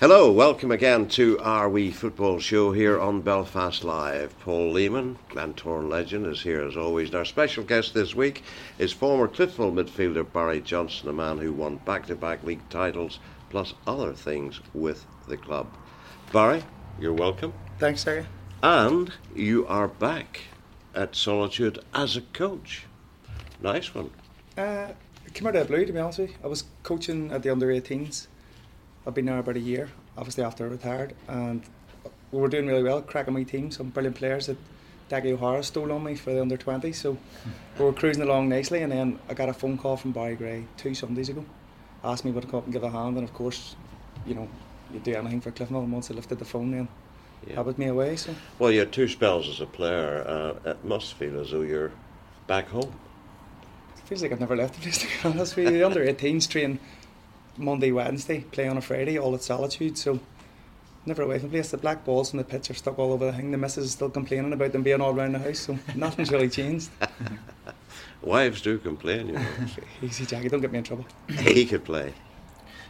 Hello, welcome again to our wee football show here on Belfast Live. Paul Leeman, Glentoran legend, is here as always. And our special guest this week is former Cliftonville midfielder Barry Johnston, a man who won back to back league titles plus other things with the club. Barry, you're welcome. Thanks, Sarah. And you are back at Solitude as a coach. Nice one. Uh, came out of the blue, to be honest with you. I was coaching at the under 18s. I've been there about a year, obviously after I retired, and we were doing really well, cracking my team, some brilliant players that Daggy O'Hara stole on me for the under 20s. So we were cruising along nicely, and then I got a phone call from Barry Gray two Sundays ago. Asked me would I come up and give a hand, and of course, you know, you'd do anything for Cliftonville. And once I lifted the phone, then Yeah. that was me away. So Well, you had two spells as a player. Uh, it must feel as though you're back home. it feels like I've never left the place, to be honest with you. The under 18s train Monday, Wednesday, play on a Friday, all at Solitude. So never away from the place. The black balls and the pitch are stuck all over the thing. The missus is still complaining about them being all around the house, so nothing's really changed. Wives do complain, you know. Easy, Jackie, don't get me in trouble. he could play.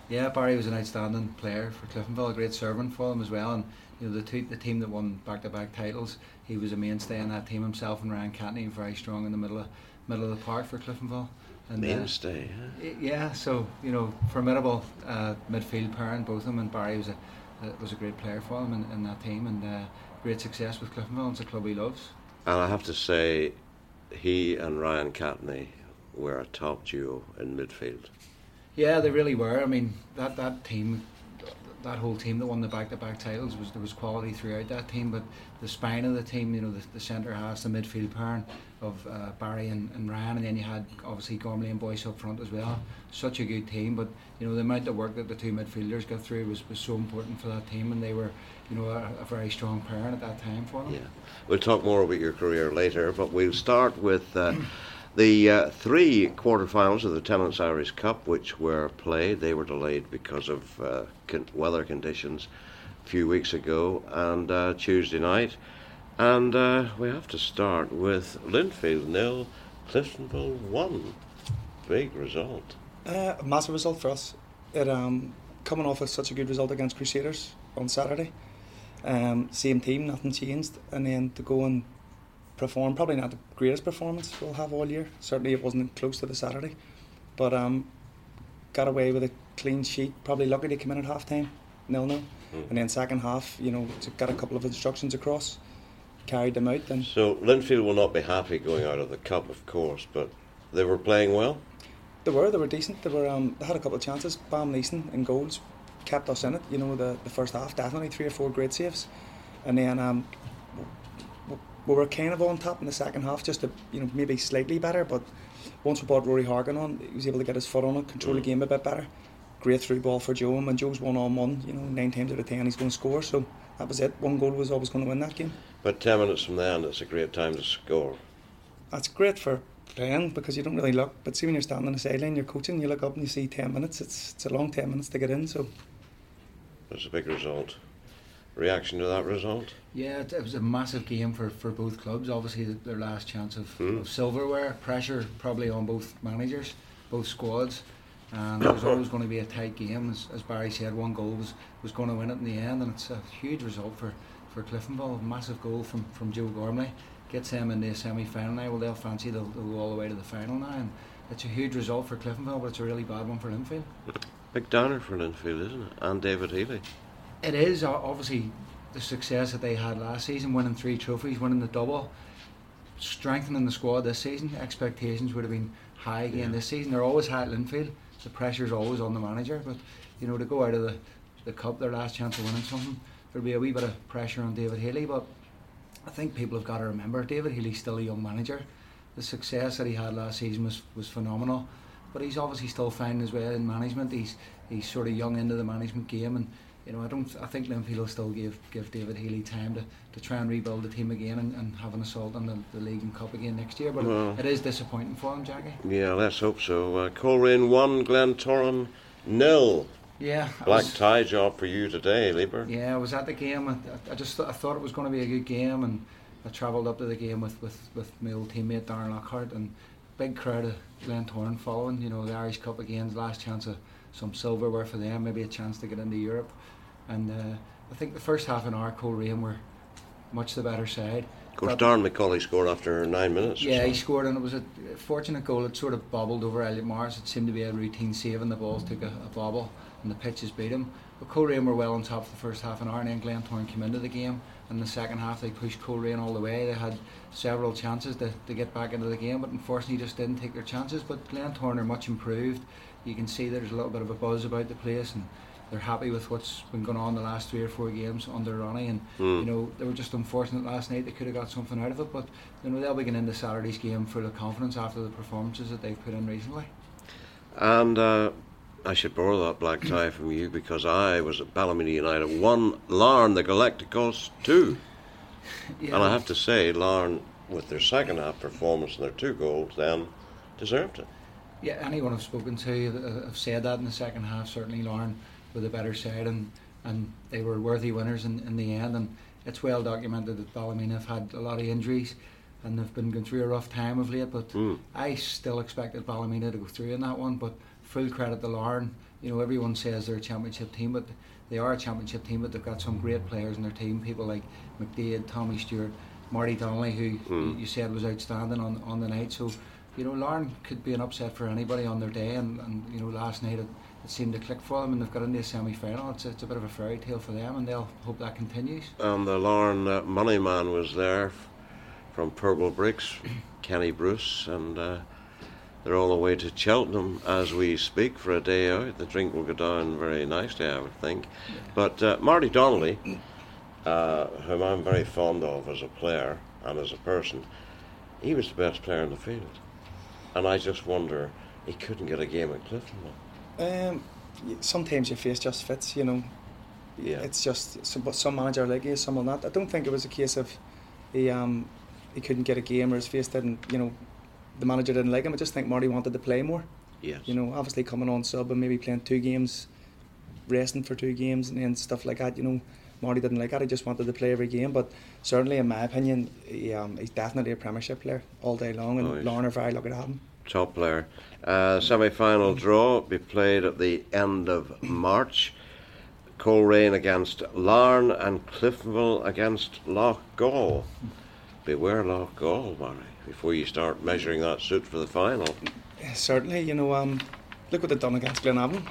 Yeah, Barry was an outstanding player for Cliftonville, a great servant for them as well. And you know the two, the team that won back-to-back titles, he was a mainstay in that team himself. And Ryan Catney, very strong in the middle of middle of the park for Cliftonville. And uh, Mainstay, huh? yeah, so you know formidable uh, midfield pair, and both of them. And Barry was a uh, was a great player for them in, in that team, and uh, great success with Cliftonville. It's a club he loves. And I have to say, he and Ryan Catney were a top duo in midfield. Yeah, they really were. I mean, that that team, that whole team that won the back-to-back titles was there was quality throughout that team. But the spine of the team, you know, the, the centre halves, the midfield pair of uh, Barry and, and Ryan, and then you had obviously Gormley and Boyce up front as well. Such a good team. But you know, the amount of work that the two midfielders got through was, was so important for that team, and they were, you know, a, a very strong pair at that time for them. Yeah. We'll talk more about your career later, but we'll start with uh, the uh, three quarterfinals of the Tennent's Irish Cup, which were played. They were delayed because of uh, con- weather conditions a few weeks ago and uh, Tuesday night. And uh, we have to start with Linfield nil, Cliftonville one. Big result. Uh, massive result for us. It um, coming off of such a good result against Crusaders on Saturday. Um, same team, nothing changed, and then to go and perform probably not the greatest performance we'll have all year. Certainly, it wasn't close to the Saturday, but um, got away with a clean sheet. Probably lucky to come in at half time, nil nil, Mm. and then second half, you know, got a couple of instructions across, carried them out, then. So Linfield will not be happy going out of the cup, of course, but they were playing well. They were, they were decent. They were, um, they had a couple of chances. Bam Leeson in goals kept us in it. You know, the, the first half definitely three or four great saves, and then um, we were kind of on top in the second half, just to you know maybe slightly better. But once we brought Rory Hargan on, he was able to get his foot on it, control Mm. the game a bit better. Great through ball for Joe, and Joe's one on one, you know, nine times out of ten he's going to score. So that was it. One goal was always going to win that game. But 10 minutes from the end, it's a great time to score. That's great for playing because you don't really look. But see, when you're standing on the sideline, you're coaching, you look up and you see 10 minutes. It's, it's a long 10 minutes to get in. So It's a big result. Reaction to that result? Yeah, it, it was a massive game for, for both clubs. Obviously, their last chance of, Mm. of silverware. Pressure probably on both managers, both squads. And it was always going to be a tight game. As, as Barry said, one goal was, was going to win it in the end. And it's a huge result for, for Cliftonville. Massive goal from, from Joe Gormley. Gets them in the semi final now. Well, they'll fancy they'll, they'll go all the way to the final now. And it's a huge result for Cliftonville, but it's a really bad one for Linfield. Big downer for Linfield, isn't it? And David Healy. It is obviously the success that they had last season, winning three trophies, winning the double, strengthening the squad this season. Expectations would have been high again Yeah. this season. They're always high at Linfield. The pressure's always on the manager, but you know to go out of the, the cup, their last chance of winning something, there'll be a wee bit of pressure on David Healy. But I think people have got to remember David Healy's still a young manager. The success that he had last season was, was phenomenal, but he's obviously still finding his way in management. He's he's sort of young into the management game, and you know I don't I think Linfield will still give give David Healy time to, to try and rebuild the team again and, and have an assault on the, the league and cup again next year. But Well- it is disappointing for him, Jackie. Yeah, let's hope so. Uh, Coleraine 1, Glentoran nil. Yeah, Black was- tie job for you today, Leeper. Yeah, I was at the game. I, I just th- I thought it was going to be a good game, and I travelled up to the game with, with, with my old teammate Darren Lockhart, and big crowd of Glentoran following. You know, the Irish Cup again, last chance of some silverware for them, maybe a chance to get into Europe. And uh, I think the first half an hour, Coleraine were much the better side. Of course, Darren McCauley scored after nine minutes. Yeah, so. he scored, and it was a fortunate goal. It sort of bobbled over Elliot Morris. It seemed to be a routine save, and the balls took a, a bobble, and the pitches beat him. But Coleraine were well on top for the first half an hour, and then Glentoran came into the game. And the second half, they pushed Coleraine all the way. They had several chances to, to get back into the game, but unfortunately just didn't take their chances. But Glentoran are much improved. You can see there's a little bit of a buzz about the place, and they're happy with what's been going on the last three or four games under Ronnie. And Mm. you know they were just unfortunate last night. They could have got something out of it, but you know they'll be getting into Saturday's game full of confidence after the performances that they've put in recently. And uh, I should borrow that black tie from you because I was at Ballymena United 1, Larne, the Galacticos 2. Yeah, And I have to say, Larne, with their second half performance and their two goals, then deserved it. yeah, anyone I've spoken to uh, have said that in the second half. Certainly, Larne were the better side, and, and they were worthy winners in, in the end. And it's well documented that Ballymena have had a lot of injuries, and they've been going through a rough time of late. But Mm. I still expected Ballymena to go through in that one. But full credit to Larne. You know, everyone says they're a championship team, but they are a championship team. But they've got some great players in their team. People like McDade, Tommy Stewart, Marty Donnelly, who Mm. you, you said was outstanding on on the night. So, you know, Larne could be an upset for anybody on their day. And, and you know, last night it, it seemed to click for them, and they've got into a semi-final. It's, it's a bit of a fairy tale for them, and they'll hope that continues. And the Larne uh, money man was there from Purplebricks, Kenny Bruce, and uh, they're all the way to Cheltenham as we speak for a day out. The drink will go down very nicely, I would think. But uh, Marty Donnelly, uh, whom I'm very fond of as a player and as a person, he was the best player in the field. And I just wonder, he couldn't get a game at Clifton. Um, sometimes your face just fits, you know. Yeah. It's just some, but some manager like you, some will not. I don't think it was a case of he um he couldn't get a game or his face didn't, you know, the manager didn't like him. I just think Marty wanted to play more. Yes. You know, obviously coming on sub and maybe playing two games, resting for two games and then stuff like that. You know, Marty didn't like that. He just wanted to play every game. But certainly, in my opinion, he, um, he's definitely a Premiership player all day long, and yes. Larne are very lucky to have him. top player. Uh, Semi final draw be played at the end of March. Coleraine against Larne and Cliftonville against Loch Gall. Beware Loughgall, Barry, before you start measuring that suit for the final. Certainly, you know, um, look what they've done against Glenavon.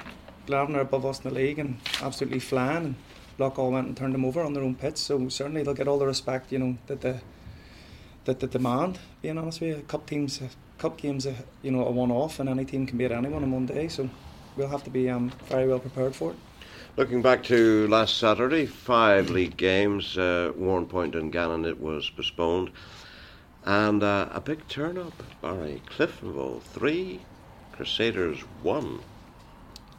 Glenavon are above us in the league and absolutely flying, Loughgall went and turned them over on their own pitch. So certainly they'll get all the respect, you know, that the that the demand. Being honest with you, cup teams, cup games, uh, you know, a one-off, and any team can beat anyone in one day. So we'll have to be um, very well prepared for it. Looking back to last Saturday, five league games. Uh, Warrenpoint and Gannon, it was postponed. And uh, a big turn up, Barry. Cliftonville, three. Crusaders, one.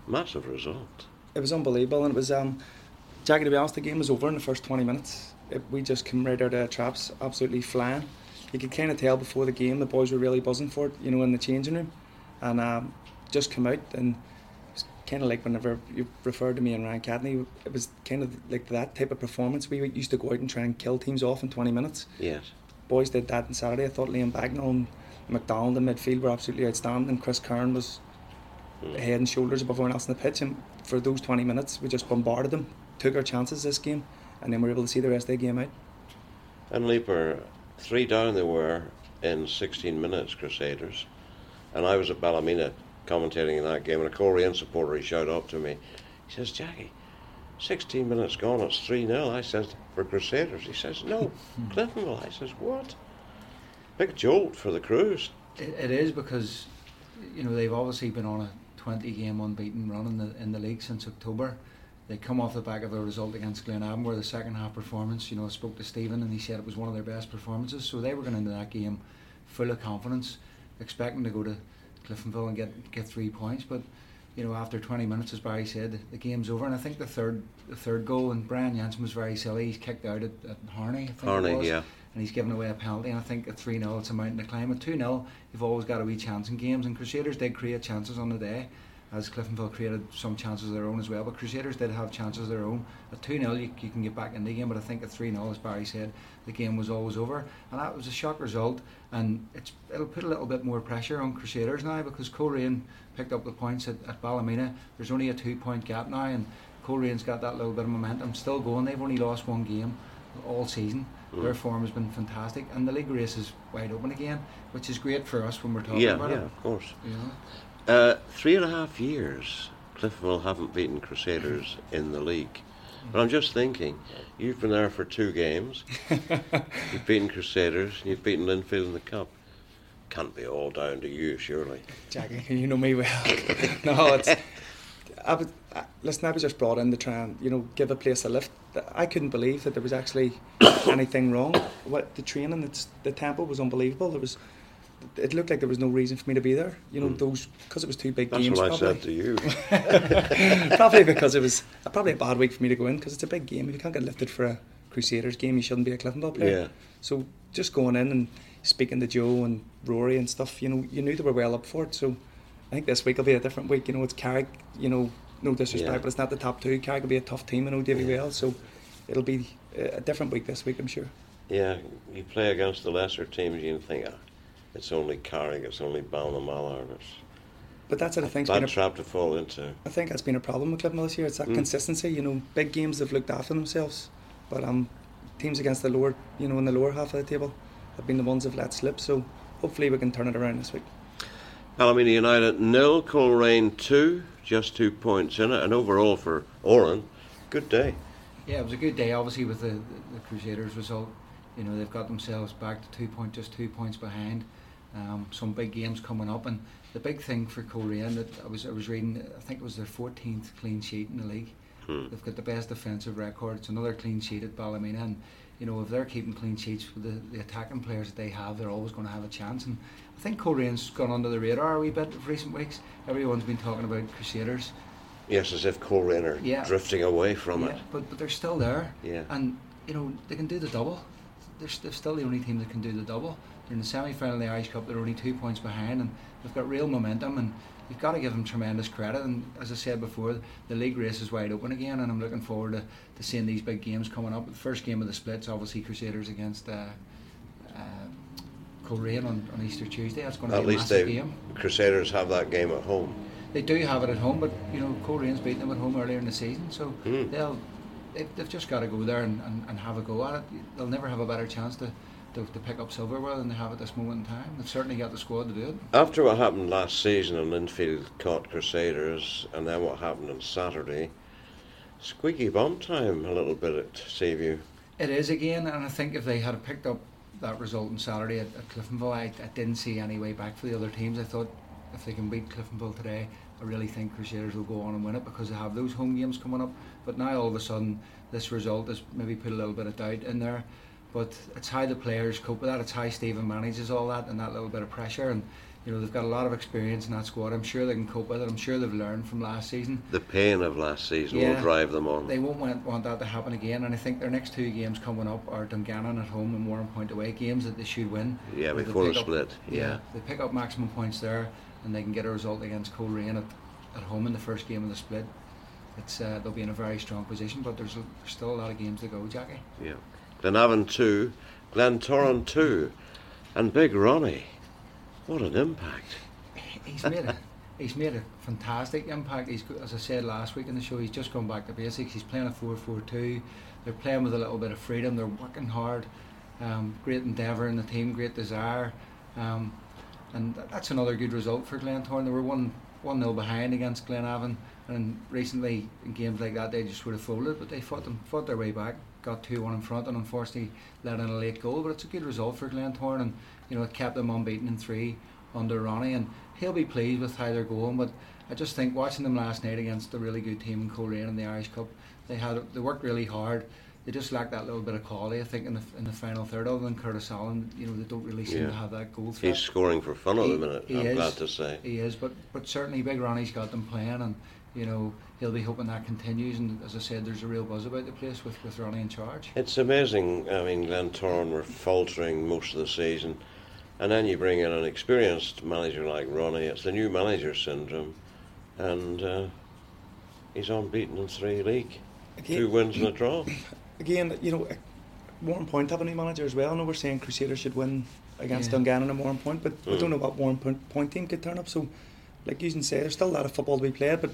Massive result. it was unbelievable, and it was um, Jackie. To be honest, the game was over in the first twenty minutes. It, we just came right out of the traps, absolutely flying. You could kind of tell before the game the boys were really buzzing for it, you know, in the changing room, and um, just come out and it's kind of like whenever you referred to me and Ryan Catney, it was kind of like that type of performance. We used to go out and try and kill teams off in twenty minutes. Yes. Boys did that on Saturday. I thought Liam Bagnall and McDonald in midfield were absolutely outstanding. And Chris Curran was Mm. head and shoulders above everyone else in the pitch. And for those 20 minutes, we just bombarded them, took our chances this game, and then we were able to see the rest of the game out. And Leeper, three down they were in 16 minutes, Crusaders. And I was at Ballymena commentating in that game, and a Coleraine supporter, he shouted up to me. He says, Jackie, 16 minutes gone, it's 3 0. I says, for Crusaders. He says, no, Cliftonville. I says, what? Big jolt for the Crues. It, it is because you know they've obviously been on a 20 game unbeaten run in the in the league since October. They come off the back of a result against Glenavon where the second half performance, you know, I spoke to Stephen and he said it was one of their best performances. So they were going into that game full of confidence, expecting to go to Cliftonville and get get three points. But you know, after 20 minutes, as Barry said, the, game's over. And I think the third the third goal and Brian Jansen was very silly. He's kicked out at, at Harney. I think it Harney, was yeah. and he's given away a penalty. And I think at 3 0, it's a mountain to climb. At 2 0, you've always got a wee chance in games. And Crusaders did create chances on the day, as Cliftonville created some chances of their own as well. But Crusaders did have chances of their own. At 2 0, you, you can get back in the game. But I think at 3 0, as Barry said, the game was always over. And that was a shock result. And it's, it'll put a little bit more pressure on Crusaders now because Coleraine picked up the points at, at Ballymena. There's only a two point gap now. And Coleraine's got that little bit of momentum, still going. They've only lost one game all season. Mm. Their form has been fantastic, and the league race is wide open again, which is great for us when we're talking Yeah, about yeah, it. of course. You know? Uh, three and a half years, Cliftonville haven't beaten Crusaders in the league. But I'm just thinking, you've been there for two games. you've beaten Crusaders, and you've beaten Linfield in the cup. Can't be all down to you, surely. Jackie, you know me well. no, it's. I was, I, listen, I was just brought in to try and you know give a place a lift. I couldn't believe that there was actually anything wrong. What the training, it's, the tempo was unbelievable. There was, it looked like there was no reason for me to be there. You know Mm. those because it was two big That's games. what I said to you. probably because it was uh, probably a bad week for me to go in because it's a big game. If you can't get lifted for a Crusaders game, you shouldn't be a Cliftonville player. Yeah. So just going in and speaking to Joe and Rory and stuff, you know, you knew they were well up for it. So I think this week will be a different week. You know, it's Carrick. You know, no disrespect, Yeah. but it's not the top two. Carrick will be a tough team. I know Davy Yeah. well, so it'll be a different week this week, I'm sure. Yeah, you play against the lesser teams, you think, ah, it's only Carrick, it's only Ballinamallard. It's But that's what I think's bad been a, trap to fall into. I think that's been a problem with Clifton this year. It's that Mm. consistency. You know, big games they've looked after themselves, but um, teams against the lower, you know, in the lower half of the table, have been the ones that've let slip. So hopefully we can turn it around this week. Ballymena United nil, Coleraine two, just two points in it, and overall for Oran, good day. Yeah, it was a good day. Obviously, with the, the, the Crusaders result, you know they've got themselves back to two point, just two points behind. Um, some big games coming up, and the big thing for Coleraine that I was I was reading, I think it was their 14th clean sheet in the league. Hmm. They've got the best defensive record. It's another clean sheet at Ballymena, and you know if they're keeping clean sheets with the, the attacking players that they have, they're always going to have a chance. And I think Coleraine's gone under the radar a wee bit of recent weeks. Everyone's been talking about Crusaders. Yes, as if Coleraine are Yeah. drifting away from yeah, it. but but they're still there. Yeah. And you know they can do the double. They're, they're still the only team that can do the double. In the semi-final of the Irish Cup. They're only two points behind, and they've got real momentum. And you've got to give them tremendous credit. And as I said before, the league race is wide open again, and I'm looking forward to, to seeing these big games coming up. The first game of the splits, obviously Crusaders against uh, uh, Coleraine on, on Easter Tuesday. That's going to At be a least massive they game. Crusaders have that game at home. They do have it at home, but you know Coleraine's beaten them at home earlier in the season, so Mm. they'll they've, they've just got to go there and, and, and have a go at it. They'll never have a better chance to, to, to pick up silverware than they have at this moment in time. They've certainly got the squad to do it. After what happened last season and Linfield caught Crusaders, and then what happened on Saturday, squeaky bum time a little bit at Seaview. It is again, and I think if they had picked up that result on Saturday at, at Cliftonville, I, I didn't see any way back for the other teams. I thought if they can beat Cliftonville today, I really think Crusaders will go on and win it because they have those home games coming up. But now all of a sudden, this result has maybe put a little bit of doubt in there. But it's how the players cope with that. It's how Stephen manages all that and that little bit of pressure. And you know they've got a lot of experience in that squad. I'm sure they can cope with it. I'm sure they've learned from last season. The pain of last season will drive them on. They won't want, want that to happen again, and I think their next two games coming up are Dungannon at home and Warrenpoint away games that they should win. Yeah, before the pick up- split, yeah. they pick up maximum points there, and they can get a result against Coleraine at, at home in the first game of the split. It's uh, they'll be in a very strong position, but there's, a, there's still a lot of games to go, Jackie. Yeah. Glenavon 2, Glentoran 2, and Big Ronnie. What an impact. He's made a he's made a fantastic impact. He's as I said last week in the show, he's just gone back to basics. He's playing a 4-4-2. They're playing with a little bit of freedom. They're working hard. Um, great endeavour in the team, great desire, um, and tha- that's another good result for Glentoran. They were one one 0 behind against Glenavon, and recently in games like that they just would have folded, but they fought them fought their way back, got two one in front, and unfortunately let in a late goal. But it's a good result for Glentoran, and you know it kept them unbeaten in three under Ronnie, and he'll be pleased with how they're going. But I just think watching them last night against a really good team in Coleraine in the Irish Cup, they had they worked really hard. They just lacked that little bit of quality. I think in the in the final third, other than Curtis Allen, you know they don't really seem Yeah. to have that goal threat. He's scoring for fun at He- the minute, I'm is. glad to say. He is, but but certainly Big Ronnie's got them playing, and you know he'll be hoping that continues. And as I said, there's a real buzz about the place with, with Ronnie in charge. It's amazing. I mean, Glentoran were faltering most of the season, and then you bring in an experienced manager like Ronnie. It's the new manager syndrome, and uh, he's unbeaten in three league, Again- two wins and a draw. Again, you know, Warrenpoint have a new manager as well. I know we're saying Crusaders should win against Yeah. Dungannon and Warrenpoint, but we Mm. don't know what Warrenpoint, Point team could turn up. So, like you can say, there's still a lot of football to be played, but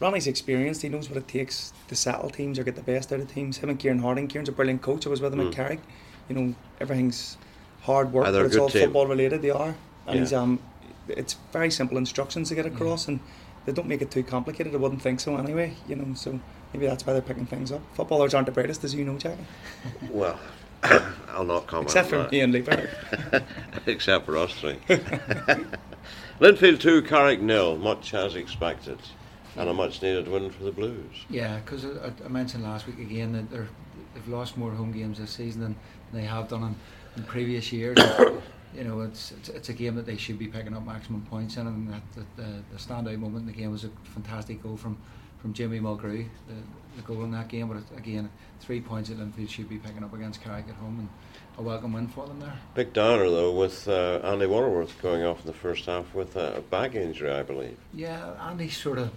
Ronnie's experienced. He knows what it takes to settle teams or get the best out of teams. Him and Kieran Harding. Kieran's a brilliant coach. I was with him Mm. at Carrick. You know, everything's hard work, but it's all team. football related. They are, and Yeah. he's um, it's very simple instructions to get across, and they don't make it too complicated. I wouldn't think so anyway. You know, so maybe that's why they're picking things up. Footballers aren't the brightest, as you know, Jack. Well, I'll not comment Except on for that. me and Leeper. Except for us three. Linfield 2, Carrick nil, much as expected. And a much needed win for the Blues. Yeah, because I, I mentioned last week again that they're, they've lost more home games this season than they have done in, in previous years. you know, it's, it's it's a game that they should be picking up maximum points in, and that, that the, the standout moment in the game was a fantastic goal from, from Jimmy Mulgrew, the, the goal in that game. But again, three points that Linfield should be picking up against Carrick at home, and a welcome win for them there. Big downer, though, with uh, Andy Waterworth going off in the first half with a back injury, I believe. Yeah, Andy sort of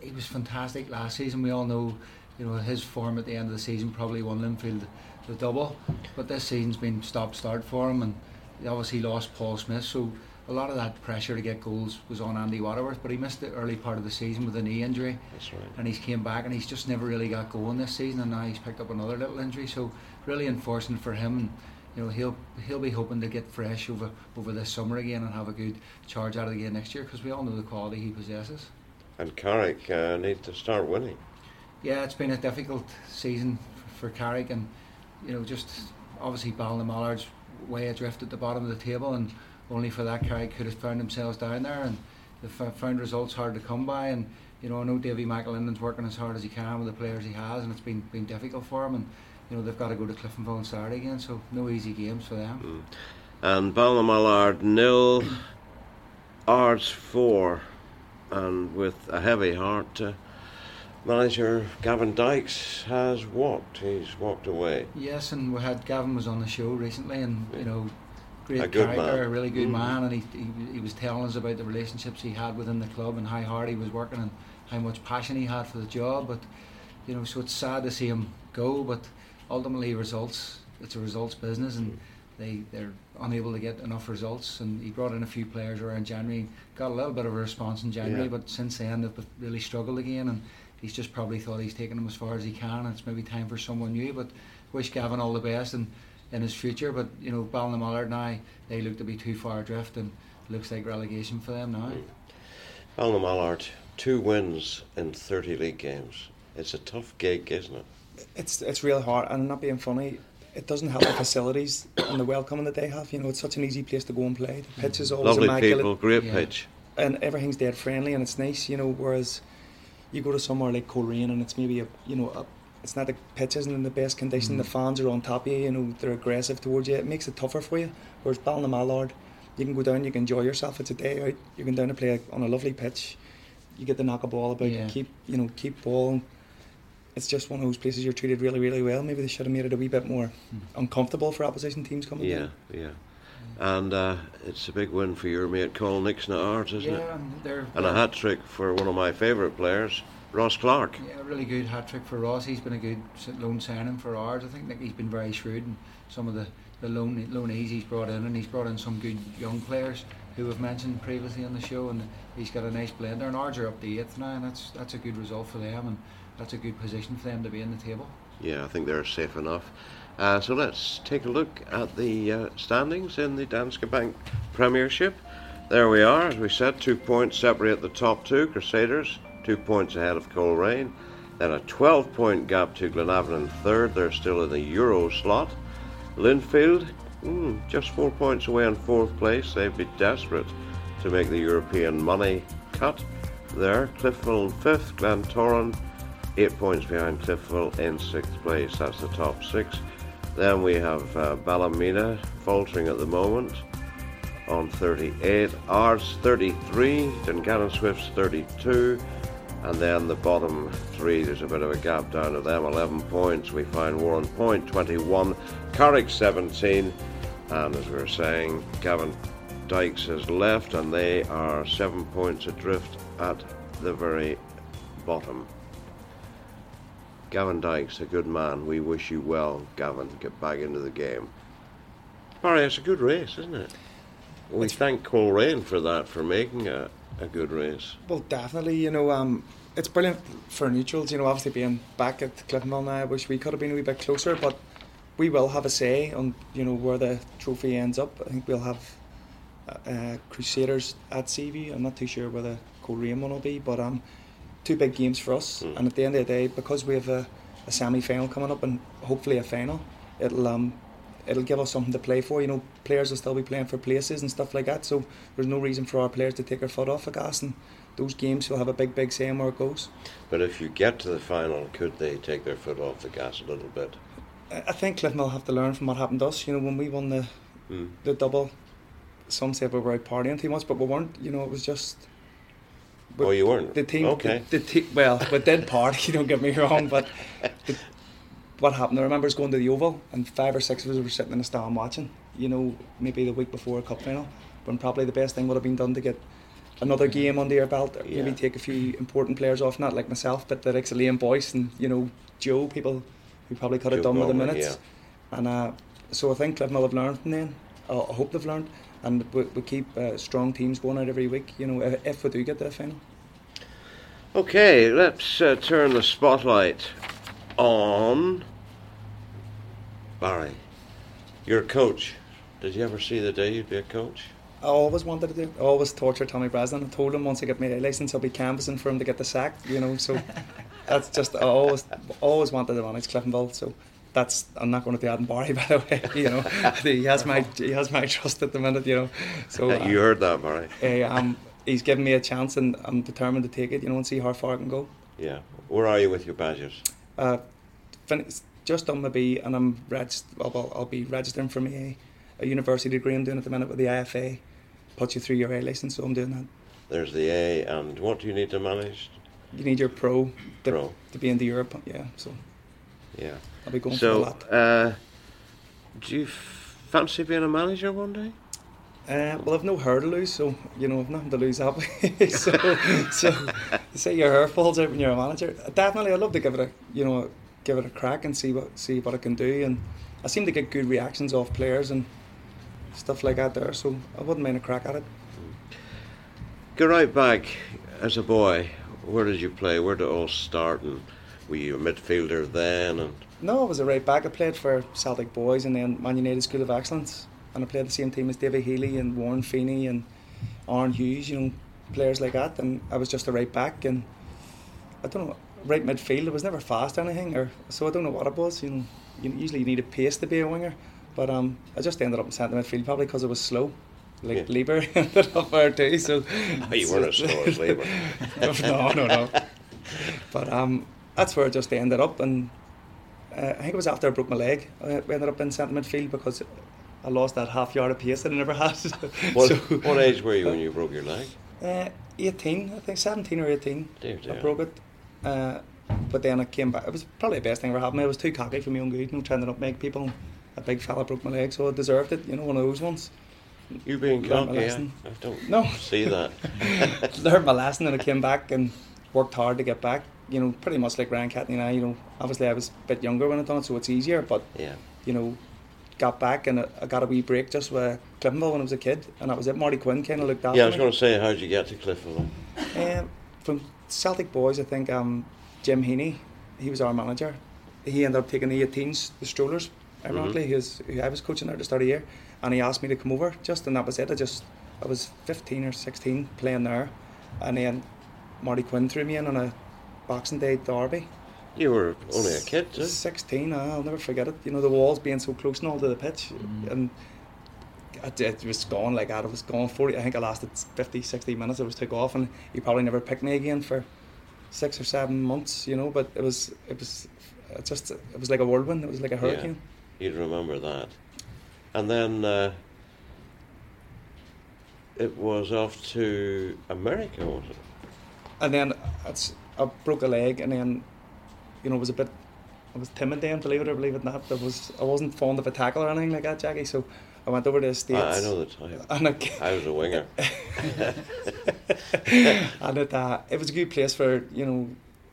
he was fantastic last season. We all know, you know, his form at the end of the season probably won Linfield the double, but this season's been stop start for him, and he obviously lost Paul Smith. So a lot of that pressure to get goals was on Andy Waterworth, but he missed the early part of the season with a knee injury, That's right. and he's came back and he's just never really got going this season, and now he's picked up another little injury. So really unfortunate for him. And, you know he'll he'll be hoping to get fresh over over this summer again and have a good charge out of the game next year because we all know the quality he possesses. And Carrick uh, need to start winning. Yeah, it's been a difficult season for Carrick, and you know, just obviously Ballinamallard's way adrift at the bottom of the table, and only for that Carrick could have found themselves down there, and they've found results hard to come by. And you know, I know Davy McAlinden's working as hard as he can with the players he has, and it's been been difficult for him. And you know, they've got to go to Cliftonville on Saturday again, so no easy games for them. And Ballinamallard nil, Ards four, and with a heavy heart, uh, manager Gavin Dykes has walked. He's walked away. Yes, and we had Gavin was on the show recently, and you know, great A character, man. a really good Mhm. man, and he, he he was telling us about the relationships he had within the club and how hard he was working and how much passion he had for the job. But you know, so it's sad to see him go, but ultimately results. It's a results business, and they they're unable to get enough results. And he brought in a few players around January, got a little bit of a response in January, Yeah. but since then they've really struggled again and. He's just probably thought he's taken them as far as he can, and it's maybe time for someone new. But wish Gavin all the best in, in his future. But you know, Ballinamallard now they look to be too far adrift, and looks like relegation for them now. Ballinamallard, two wins in 30 league games. It's a tough gig, isn't it? it's it's real hard and not being funny it doesn't help the facilities and the welcoming that they have. You know it's such an easy place to go and play. The pitch is always Lovely immaculate. people, great Yeah. pitch. and everything's dead friendly and it's nice you know whereas you go to somewhere like Coleraine and it's maybe a you know a, it's not the pitch isn't in the best condition. Mm. the fans are on top of you you know they're aggressive towards you. It makes it tougher for you. Whereas Ballinamallard you can go down you can enjoy yourself. It's a day out. You can down and play on a lovely pitch. You get to knock a ball about Yeah. keep you know keep ball it's just one of those places you're treated really really well maybe they should have made it a wee bit more Mm. uncomfortable for opposition teams coming Yeah, down yeah. And uh, it's a big win for your mate Colin Nixon at Ards, isn't it? Yeah, and they're And a hat trick for one of my favourite players, Ross Clark. Yeah, a really good hat trick for Ross. He's been a good loan signing for Ards. I think that he's been very shrewd in some of the the loan loanees he's brought in, and he's brought in some good young players who we've mentioned previously on the show, and he's got a nice blender. And Ards are up to eighth now, and that's that's a good result for them, and that's a good position for them to be in the table. Yeah, I think they're safe enough. Uh, so let's take a look at the uh, standings in the Danske Bank Premiership. There we are, as we said, two points separate the top two, Crusaders, two points ahead of Coleraine. Then a 12 point gap to Glenavon in third, they're still in the Euro slot. Linfield, mm, just four points away in fourth place, they'd be desperate to make the European money cut there. Cliffville in fifth, Glentoran eight points behind Cliffville in sixth place. That's the top six. Then we have uh, Ballymena faltering at the moment on 38. Ards 33. Dungannon Swifts 32. And then the bottom three, there's a bit of a gap down to them. 11 points. We find Warrenpoint 21. Carrick 17. And as we were saying, Gavin Dykes has left and they are seven points adrift at the very bottom. Gavin Dykes, a good man. We wish you well, Gavin. Get back into the game. Barry, it's a good race, isn't it? We thank Coleraine for that, for making a, a good race. Well, definitely. You know, um, it's brilliant for neutrals. You know, obviously being back at Cliftonville now, I wish we could have been a wee bit closer, but we will have a say on you know where the trophy ends up. I think we'll have uh, Crusaders at Seaview. I'm not too sure where the Coleraine one will be, but um, two big games for us. Mm. And at the end of the day, because we have a, a semi-final coming up and hopefully a final, it'll um, it'll give us something to play for. You know, players will still be playing for places and stuff like that. So there's no reason for our players to take their foot off the gas. And those games will have a big, big say in where it goes. But if you get to the final, could they take their foot off the gas a little bit? I I think Clifton will have to learn from what happened to us. You know, when we won the Mm. the double, some said we were out partying too much, but we weren't. You know, it was just. Oh, you weren't? The team, Okay. the, the te- well, we did party. Don't get me wrong, but the, what happened? I remember us going to the Oval, and five or six of us were sitting in the stand watching. You know, maybe the week before a cup final, when probably the best thing would have been done to get another game under your belt, or maybe Yeah. take a few important players off, not like myself, but the likes of Liam Boyce and you know Joe, people who probably could have Joe done with the minutes. And uh, so I think Clifton will have learned from then. Uh, I hope they've learned, and we, we keep uh, strong teams going out every week. You know, if, if we do get to the final. Okay, let's uh, turn the spotlight on Barry. You're a coach. Did you ever see the day you'd be a coach? I always wanted to do. I always tortured Tommy Breslin. I told him once I get my license, I'll be canvassing for him to get the sack. You know, so that's just I always always wanted to manage Cliftonville. So that's I'm not going to in Barry, by the way. You know, he has my he has my trust at the minute. You know, so uh, you heard that, Barry? eh, um, he's given me a chance, and I'm determined to take it. You know, and see how far I can go. Yeah. Where are you with your badges? Uh, fin- just done my B, and I'm regist- well, I'll be registering for me a, a university degree. I'm doing at the minute with the IFA. Put you through your A license, so I'm doing that. There's the A, and what do you need to manage? You need your pro to, Pro. to be in the Europe. Yeah, so Yeah. I'll be going So, for that. uh, do you f- fancy being a manager one day? Uh, well, I've no hair to lose, so you know I've nothing to lose that way. so, so say your hair falls out when you're a manager. Definitely, I'd love to give it a you know give it a crack and see what see what I can do. And I seem to get good reactions off players and stuff like that there. So I wouldn't mind a crack at it. Go right back as a boy. Where did you play? Where did it all start? And were you a midfielder then? And No, I was a right back. I played for Celtic Boys and then Man United School of Excellence, and I played the same team as David Healy and Warren Feeney and Aaron Hughes. You know, players like that. And I was just a right back, and I don't know right midfield. I was never fast or anything, or so I don't know what it was. You know, you usually you need a pace to be a winger, but um, I just ended up in centre midfield probably because I was slow. Like Yeah. Leeper ended up there too. So Oh, you weren't as slow as Leeper. no, no, no. But um, that's where I just ended up, and uh, I think it was after I broke my leg. I ended up in centre midfield because I lost that half yard of pace that I never had. what, So, what age were you when you broke your leg? Uh, 18, I think 17 or 18. Dear, I broke it. Uh, but then I came back. It was probably the best thing ever happened. I was too cocky for my own good, you know, trying to not make people. A big fella broke my leg, so I deserved it. You know, one of those ones. You being cocky? I, lesson. I don't No. see that. learned my lesson and I came back and worked hard to get back. You know, pretty much like Ryan Catney and I. You know, obviously I was a bit younger when I done it, so it's easier. But Yeah. you know, got back and I got a wee break just with Cliftonville when I was a kid, and that was it. Marty Quinn kind of looked after Yeah, I was going to say, how did you get to Cliftonville? Um, from Celtic boys, I think um, Jim Heaney, he was our manager. He ended up taking the 18s, the strollers. Ironically, was, who I was coaching there at the start of the year, and he asked me to come over. Just and that was it. I just I was 15 or 16 playing there, and then Marty Quinn threw me in on a Boxing Day derby. You were only a kid, too. 16, uh, I'll never forget it. You know, the walls being so close and all to the pitch. Mm. And it, it was gone like that. It was gone 40. I think I lasted 50, 60 minutes. It was took off, and he probably never picked me again for six or seven months, you know. But it was, it was it just, it was like a whirlwind. It was like a hurricane. You'd remember that. And then uh, it was off to America, was it? And then it's, I broke a leg, and then, you know, it was a bit. I was timid then, believe it or believe it not. I was I wasn't fond of a tackle or anything like that, Jackie. So I went over to the states. I, I know the time. And I, I was a winger. and it, uh, it was a good place for you know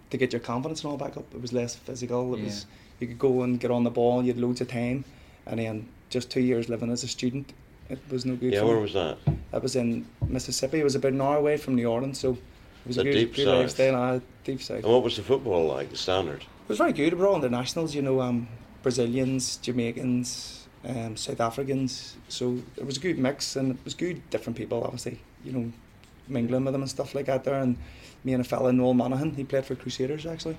to get your confidence and all back up. It was less physical. It Yeah. was you could go and get on the ball. You had loads of time, and then just two years living as a student, it was no good. yeah, for where me. was that? That was in Mississippi. It was about an hour away from New Orleans, so It was The a good, deep good south. lifestyle, uh, deep south. And what was the football like? The standard. It was very good. We were all internationals, you know, um, Brazilians, Jamaicans, um, South Africans. So it was a good mix, and it was good different people, obviously, you know, mingling with them and stuff like that there. And me and a fella, Noel Monaghan, he played for Crusaders actually,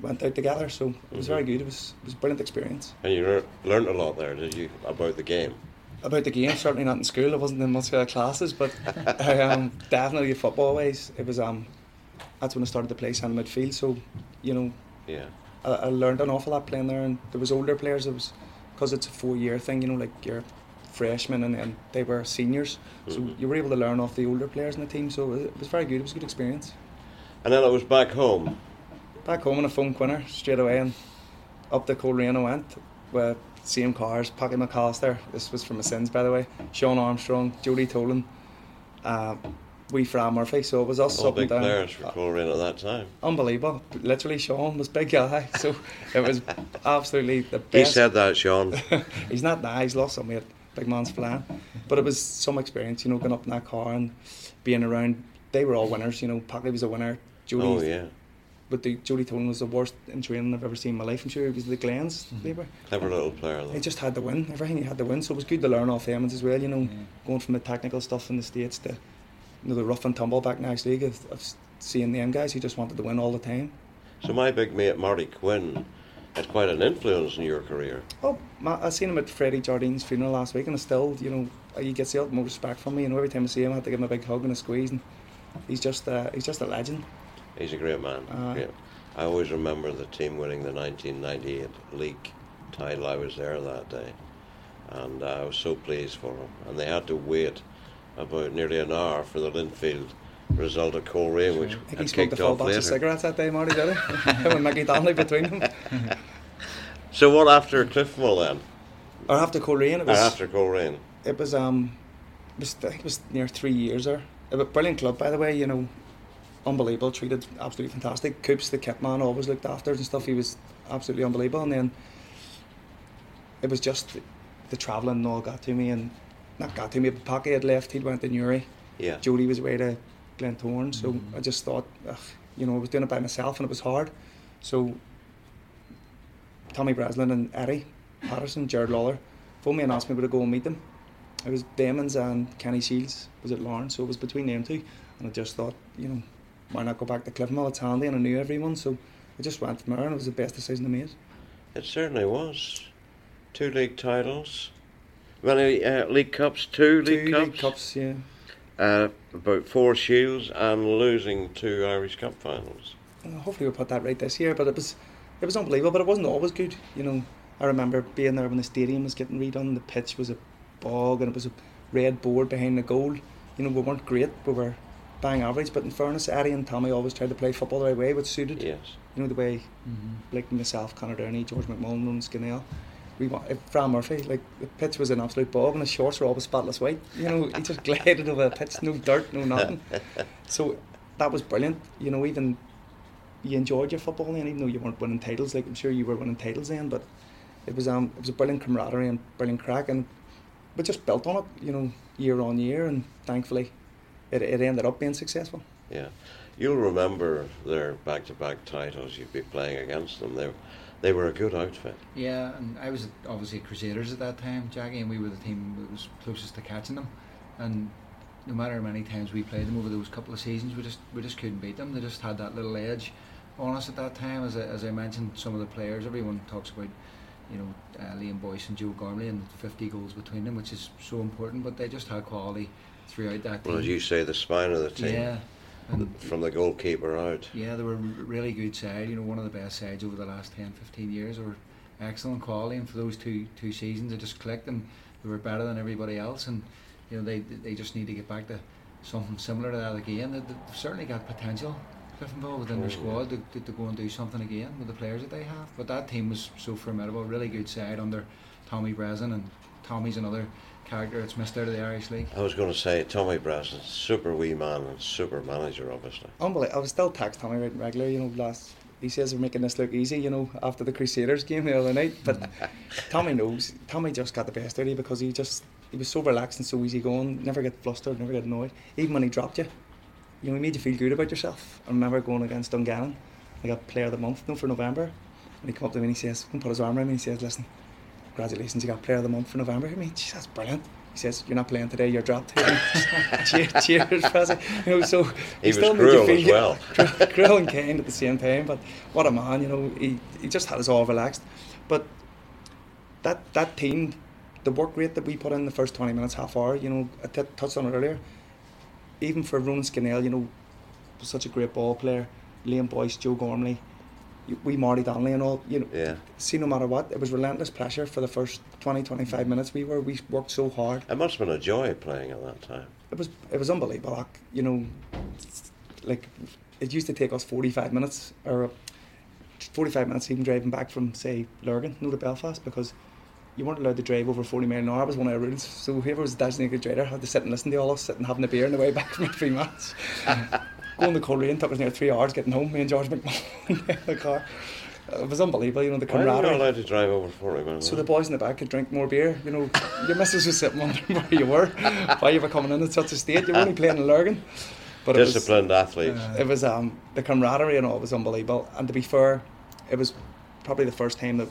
went out together. So it was Mhm. very good. It was it was a brilliant experience. And you lear- learned a lot there, did you, about the game? About the game, certainly not in school. I wasn't in much uh, classes, but um, definitely football wise, it was um, that's when I started to play centre midfield. So, you know, Yeah. I, I learned an awful lot playing there, and there was older players. It was because it's a four year thing, you know, like you're freshmen and, and they were seniors, so Mhm. you were able to learn off the older players in the team. So it, was very good. It was a good experience. And then I was back home. Back home in a phone quinner straight away, and up to Coleraine I went with same cars. Paddy McAllister. This was from my sins, by the way. Sean Armstrong, Jody Tolan, uh, we Fran Murphy. So it was us All up and big down. players for Coleraine at that time. Unbelievable. Literally, Sean was big guy. So it was absolutely the best. He said that, Sean. he's not now, he's lost some weight. Big man's flying. But it was some experience, you know, going up in that car and being around. They were all winners, you know. Packley was a winner. Jody, oh, yeah. But the Jody Tolan was the worst in training I've ever seen in my life. I'm sure he was the Glens labour. Clever little player, though. He just had to win. Everything he had to win. So it was good to learn off them as well, you know, Yeah. going from the technical stuff in the States to you know, the rough and tumble back next league of, of seeing them guys who just wanted to win all the time. So my big mate, Marty Quinn, had quite an influence in your career. Oh, ma- I seen him at Freddie Jardine's funeral last week, and I still, you know, he gets the utmost respect from me. You know, every time I see him, I have to give him a big hug and a squeeze, and he's just, uh, he's just a legend. He's a great man. Aye. Great. I always remember the team winning the 1998 league title. I was there that day, and I was so pleased for them. And they had to wait about nearly an hour for the Linfield result of Coleraine, which I think he smoked a kicked full box later. of cigarettes that day, Marty, did he? him and Mickey Donnelly between them. So what after Cliffmull then? Or after Coleraine, it Or was, after Coleraine? it was, um, it was, I think it was near three years there. A brilliant club, by the way, you know, unbelievable, treated absolutely fantastic. Coops, the kit man, always looked after and stuff. He was absolutely unbelievable. And then it was just the, the travelling and all got to me, and not got to me, but Packy had left, he'd went to Newry. Yeah. Jody was away to Glentoran, so Mhm. I just thought, ugh, you know, I was doing it by myself and it was hard. So Tommy Breslin and Eddie Patterson, Gerard Lawlor, phoned me and asked me would I go and meet them. It was Damons and Kenny Shiels was at Lawrence, so it was between them two. And I just thought, you know, why not go back to Cliftonville? It's handy and I knew everyone, so I just went from there and it was the best decision I made. It certainly was. Two league titles. Many uh, league cups, two, league two cups, League Cups, yeah. Uh, about four shields, and losing two Irish Cup finals. Uh, hopefully we'll put that right this year. But it was it was unbelievable. But it wasn't always good. You know, I remember being there when the stadium was getting redone. The pitch was a bog and it was a red board behind the goal. You know, we weren't great. We were bang average. But in fairness, Eddie and Tommy always tried to play football the right way, which suited. Yes. You know the way Mm-hmm. like myself, Conor Downey, George McMullen, Ronan Scannell. We want if Fran Murphy, like the pitch was an absolute bog and the shorts were always spotless white. You know, he just glided over the pitch, no dirt, no nothing. So that was brilliant. You know, even you enjoyed your football then, even though you weren't winning titles. Like I'm sure you were winning titles then, but it was um it was a brilliant camaraderie and brilliant crack, and we just built on it. You know, year on year, and thankfully, it it ended up being successful. Yeah. You'll remember their back to back titles. You'd be playing against them. They, they were a good outfit. Yeah, and I was obviously at Crusaders at that time, Jackie, and we were the team that was closest to catching them. And no matter how many times we played them over those couple of seasons, we just we just couldn't beat them. They just had that little edge on us at that time. As I, as I mentioned, some of the players, everyone talks about, you know, uh, Liam Boyce and Joe Gormley and 50 goals between them, which is so important. But they just had quality throughout that team. Well, as you say, the spine of the team. yeah, and From the goalkeeper out. yeah, they were really good side. You know, one of the best sides over the last 10, 15 years. They were excellent quality, and for those two two seasons, they just clicked, and they were better than everybody else. And you know, they they just need to get back to something similar to that again. They, they've certainly got potential. Cliftonville within their Oh, yeah. squad to, to, to go and do something again with the players that they have. But that team was so formidable, really good side under Tommy Breslin, and Tommy's another character that's missed out of the Irish League. I was going to say, Tommy Breslin, super wee man and super manager, obviously. Unbelievable. I was still text Tommy right regular, you know, last he says we're making this look easy, you know, after the Crusaders game the other night. But Tommy knows. Tommy just got the best out of you because he just he was so relaxed and so easy going, never get flustered, never get annoyed. Even when he dropped you. you know, he made you feel good about yourself. I remember going against Dungannon. I got Player of the Month, no, for November. And he come up to me and he says, and put his arm around me and he says, listen, congratulations, you got Player of the Month for November. I mean, geez, that's brilliant. He says, you're not playing today, you're dropped. cheers, cheers, President. You know, so he was still made cruel you as well. cruel, and kind at the same time. But what a man, you know, he, he just had us all relaxed. But that that team, the work rate that we put in the first 20 minutes, half hour, you know, I t- touched on it earlier. Even for Ronan Scannell, you know, such a great ball player. Liam Boyce, Joe Gormley, we Marty Donnelly and all, you know, Yeah. see no matter what, it was relentless pressure for the first 20, 25 minutes we were. We worked so hard. It must have been a joy playing at that time. It was it was unbelievable. Like, you know, like it used to take us 45 minutes or uh, 45 minutes even driving back from say Lurgan, no to Belfast because you weren't allowed to drive over 40 mile an hour. That was one of the rules. So whoever was designated driver had to sit and listen to all us sitting having a beer on the way back from the three match. Going to Coleraine took us near three hours getting home. Me and George McMullen in the car. It was unbelievable. You know the Why were camaraderie. allowed to drive over 40 minutes? So the boys in the back could drink more beer. You know, your missus was sitting wondering where you were, why you were coming in at such a state. You were only playing in Lurgan. But it was, Disciplined athletes. Uh, it was um, the camaraderie and all was unbelievable. And to be fair, it was probably the first time that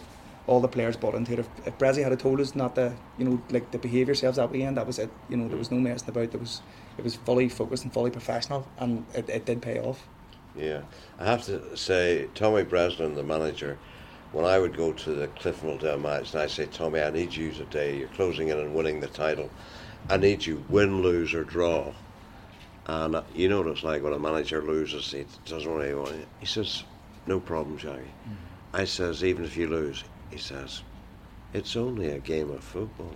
all the players bought into it. If, if Brezzy had told us not to, you know, like to behave yourselves that weekend, that was it. You know, there was no messing about. There was, it was fully focused and fully professional, and it, it did pay off. Yeah, I have to say, Tommy Breslin, the manager, when I would go to the Cliff Dale match, and I say, Tommy, I need you today. You're closing in and winning the title. I need you, win, lose, or draw. And uh, you know what it's like when a manager loses, he doesn't really want it. He says, no problem, Shaggy. I says, even if you lose, he says, it's only a game of football.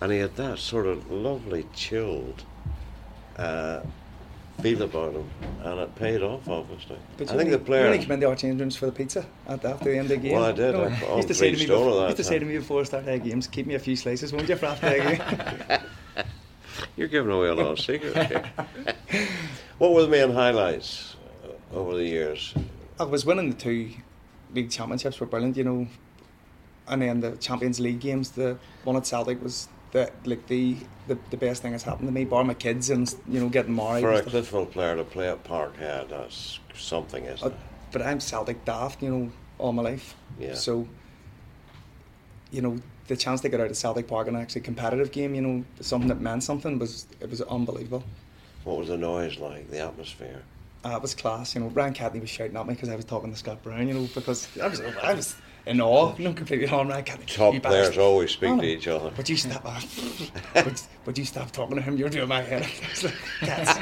And he had that sort of lovely, chilled uh, feel about him, and it paid off, obviously. But I think only, the player. You only came into our change rooms for the pizza at, after the end of the game. Well, I did, No, I- used to say to me, before, used to say to me before starting the games, keep me a few slices, won't you, for after the game? You're giving away a lot of secrets here. what were the main highlights over the years? I was winning the two league championships were brilliant, you know, and then the Champions League games, the one at Celtic was the like the the, the best thing that's happened to me, bar my kids and you know getting married. For a. Cliftonville player to play at Parkhead, that's something, isn't Uh, it? but I'm Celtic daft, you know, all my life. Yeah. So, you know, the chance to get out of Celtic Park and actually competitive game, you know, something that meant something was it was unbelievable. What was the noise like, the atmosphere? Uh, it was class, you know. Ryan Catney was shouting at me because I was talking to Scott Brown, you know, because I was I was in awe, you know, completely on Ryan Catney. Top players bastard." always speak Oh, to each other. But you stop, but, but you stop talking to him. You're doing my head. Like, that's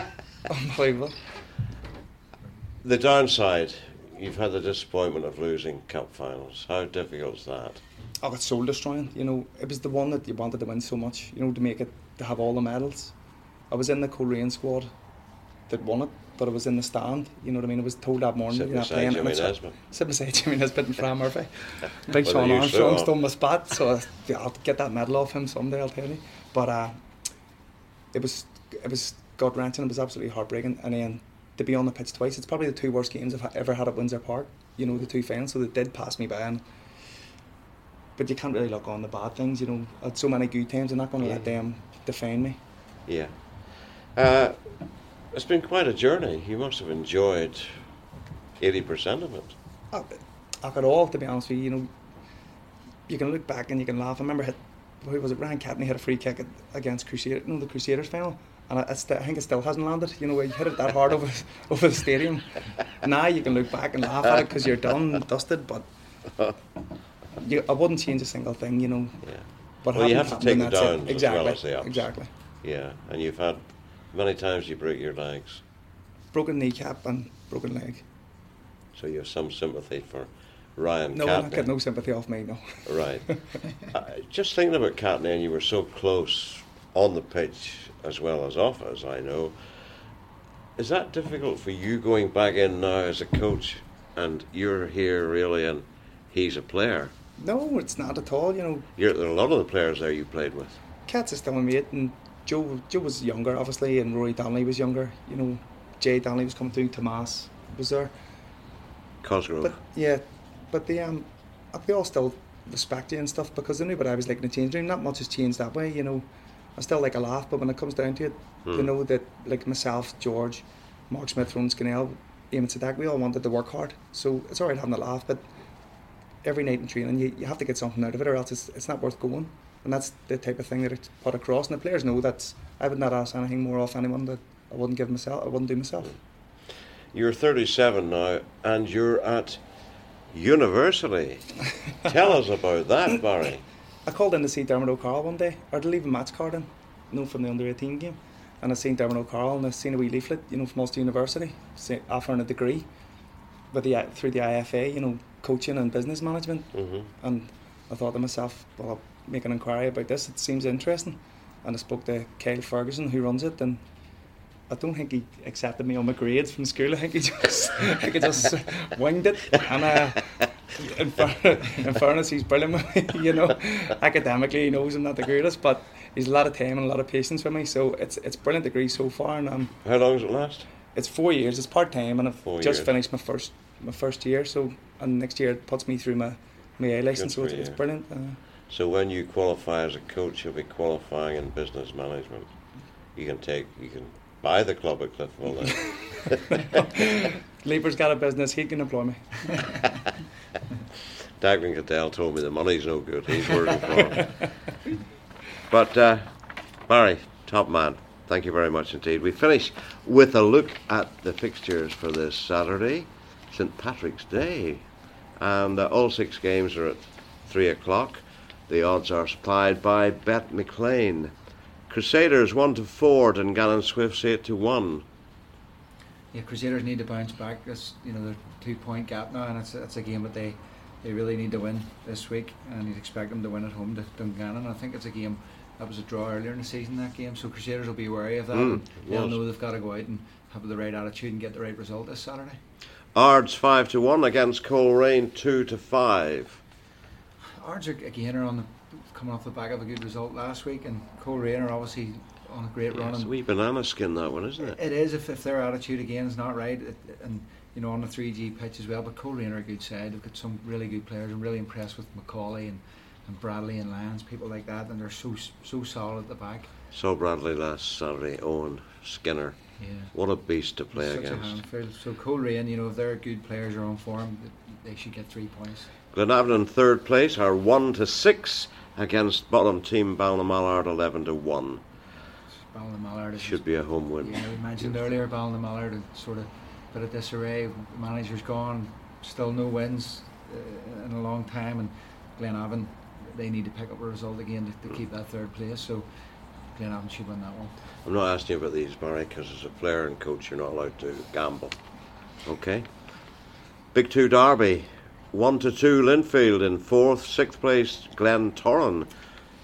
unbelievable. The downside, you've had the disappointment of losing cup finals. How difficult is that? Oh, it's soul destroying. You know, it was the one that you wanted to win so much. You know, to make it to have all the medals. I was in the Coleraine squad that won it, but I was in the stand. You know what I mean? I was told that morning Sit you're beside. Jimmy Nesbitt. Sit beside Jimmy Nesbitt and Fran Murphy. Big Sean Armstrong stole my spot, so yeah, I'll get that medal off him someday. I'll tell you. But uh, it was it was gut wrenching. It was absolutely heartbreaking. And then to be on the pitch twice, it's probably the two worst games I've ever had at Windsor Park. You know, the two finals, so they did pass me by. And but you can't really look on the bad things. You know, I had so many good times. I'm not going to Yeah. let them define me. Yeah. Uh, it's been quite a journey. You must have enjoyed 80% of it. I, I could all, to be honest with you, you know, you can look back and you can laugh. I remember hit, who was it? Ryan Catney had a free kick against Crusader, no, the Crusaders final, and I, I, think it still hasn't landed. You know, he hit it that hard over over the stadium. Now you can look back and laugh at it because you're done, and dusted. But you, I wouldn't change a single thing. You know, Yeah. but Well, you have to take the downs it. as well as the ups. exactly. Yeah. And you've had many times you break your legs. Broken kneecap and broken leg. So you have some sympathy for Ryan No, Catney. I get no sympathy off me. No. Right. uh, just thinking about Catney, and you were so close on the pitch as well as off, as I know. Is that difficult for you going back in now as a coach, and you're here really, and he's a player? no, it's not at all. You know, You're, there are a lot of the players there you played with. Cats is still my mate, and Joe Joe was younger, obviously, and Rory Donnelly was younger. You know, Jay Donnelly was coming through. Tomas was there, Cosgrove. but yeah, but they um, they all still respect you and stuff because they knew what I was like in the change room. Not much has changed that way, you know. I still like a laugh, but when it comes down to it, you Hmm. know that like myself, George, Mark Smith, Ron Scannell, Eamon Seydak, we all wanted to work hard. So it's alright having a laugh, but every night in training, you, you have to get something out of it, or else it's, it's not worth going. And that's the type of thing that it's put across, and the players know that I would not ask anything more off anyone that I wouldn't give myself, I wouldn't do myself. You're 37 now, and you're at university. Tell us about that, Barry. I called in to see Dermot O'Carroll one day, or to leave a match card in, you know, from the under 18 game. And I seen Dermot O'Carroll and I seen a wee leaflet, you know, from Ulster University, say, offering a degree with the, through the IFA, you know, coaching and business management. hmm And I thought to myself, well, I'll make an inquiry about this, it seems interesting. And I spoke to Kyle Ferguson, who runs it, and I don't think he accepted me on my grades from school. I think he just, I think he just winged it. And uh, in, fair, in fairness, he's brilliant with me. You know, academically, he knows I'm not the greatest, but he's a lot of time and a lot of patience with me. So it's it's brilliant degree so far, and um, How long does it last? it's four years. It's part time, and I've Four just years. finished my first my first year. So and next year it puts me through my my A license. So it's, it's brilliant. Uh, So when you qualify as a coach, you'll be qualifying in business management. You can take, you can buy the club at then. Leeper's got a business. He can employ me. Daglan Goodell told me the money's no good. He's working for it. But uh, Barry, top man, thank you very much indeed. We finish with a look at the fixtures for this Saturday, St Patrick's Day, and uh, all six games are at three o'clock. The odds are supplied by BetMcLean. Crusaders 1 to 4 Dungannon Swifts 8 to 1. Yeah, Crusaders need to bounce back. This, you know, the two point gap now, and it's, it's a game that they, they really need to win this week, and you'd expect them to win at home to Dungannon. I think it's a game that was a draw earlier in the season, that game, so Crusaders will be wary of that. Mm, they'll know they've got to go out and have the right attitude and get the right result this Saturday. Ards 5 to 1 against Coleraine 2 to 5. Orange again are on the coming off the back of a good result last week, and Coleraine are obviously on a great yeah, run. It's a wee banana skin that one, isn't it? It is if, if their attitude again is not right, it, and you know on the three G pitch as well. But Coleraine are a good side. They've got some really good players. I'm really impressed with Macaulay and, and Bradley and Lyons, people like that, and they're so so solid at the back. Saw Bradley last Saturday. Owen Skinner. Yeah. What a beast to play Such against. So Coleraine, you know, if they're good players are on form, they should get three points. Glenavon third place are one to six against bottom team Ballinamallard eleven to one. Ballymallard is Should be a home win. Yeah, we mentioned earlier Ballymallard and sort of bit of disarray. Manager's gone, still no wins uh, in a long time, and Glenavon they need to pick up a result again to, to keep that third place. So Glenavon should win that one. I'm not asking you about these, Barry, because as a player and coach, you're not allowed to gamble. Okay. Big Two Derby, one to two Linfield in fourth, sixth place Glentoran.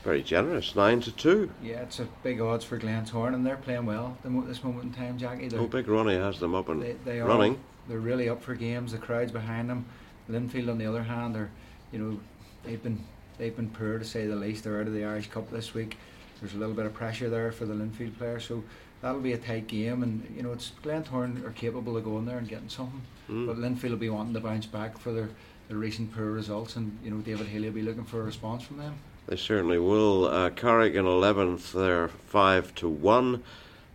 Very generous, nine to two. Yeah, it's a big odds for Glentoran, and they're playing well at this moment in time, Jackie. They're, Oh, Big Ronnie has them up and they, they are running. They're really up for games. The crowd's behind them. Linfield, on the other hand, are you know they've been they've been poor to say the least. They're out of the Irish Cup this week. There's a little bit of pressure there for the Linfield players, so that'll be a tight game. And you know, it's Glentoran are capable of going there and getting something, Mm. but Linfield will be wanting to bounce back for their, their recent poor results, and you know David Healy will be looking for a response from them. They certainly will. Uh, Carrick in 11th, they're 5 to 1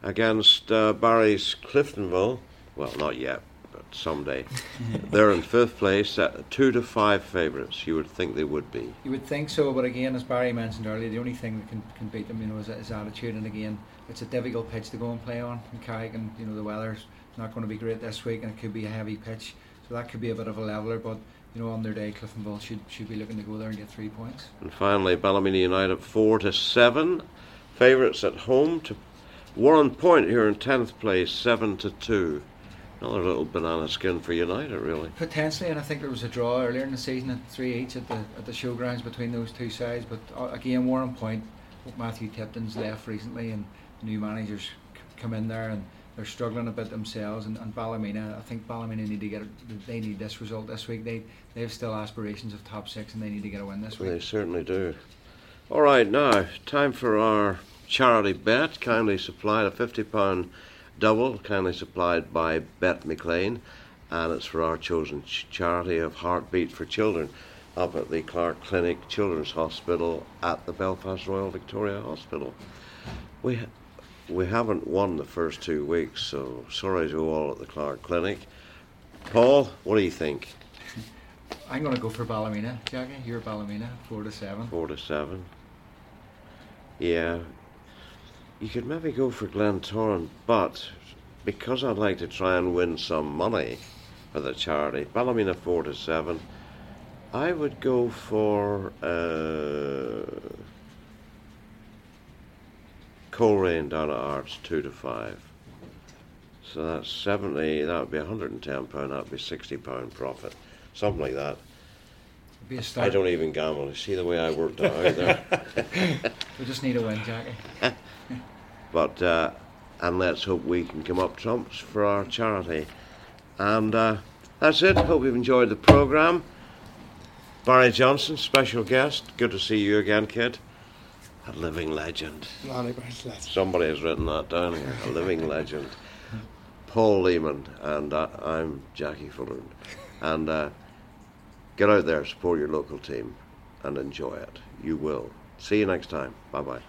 against uh, Barry's Cliftonville. Well, not yet, but someday. they're in 5th place, at 2 to 5 favourites. You would think they would be. You would think so, but again, as Barry mentioned earlier, the only thing that can, can beat them, you know, is, is attitude. And again, it's a difficult pitch to go and play on in Carrick, and you know the weather's not going to be great this week, and it could be a heavy pitch, so that could be a bit of a leveler. But you know, on their day, Cliftonville should should be looking to go there and get three points. And finally, Ballymena United 4 to 7. Favourites at home to Warrenpoint here in 10th place, 7 to 2. Another little banana skin for United, really. Potentially, and I think there was a draw earlier in the season at three each at the at the showgrounds between those two sides. But uh, again, Warrenpoint, Matthew Tipton's left recently, and new managers c- come in there and they're struggling a bit themselves. And, and Ballymena, I think Ballymena need to get a, they need this result this week. They they have still aspirations of top six, and they need to get a win this week. They certainly do. All right, now, time for our charity bet, kindly supplied a £50 double, kindly supplied by BetMcLean, and it's for our chosen ch- charity of Heartbeat for Children up at the Clark Clinic Children's Hospital at the Belfast Royal Victoria Hospital. We ha- we haven't won the first two weeks, so sorry to all at the Clark Clinic. Paul, what do you think? I'm going to go for Ballymena, Jackie. You're Ballymena, four to seven. Four to seven. Yeah, you could maybe go for Glentoran, but because I'd like to try and win some money for the charity, Ballymena four to seven. I would go for uh, Coleraine down at Ards two to five. So that's seventy. That would be hundred and ten pound. That would be sixty pound profit, something like that. Be a start. I don't even gamble. You see the way I worked it out there. We just need a win, Jackie. But uh, and let's hope we can come up trumps for our charity. And uh, that's it. Hope you've enjoyed the program. Barry Johnston, special guest. Good to see you again, kid. A living legend. Lonnie Barnes, let's- Somebody has written that down here. A living legend. Paul Leeman, and uh, I'm Jackie Fullerton. And uh, get out there, support your local team, and enjoy it. You will. See you next time. Bye bye.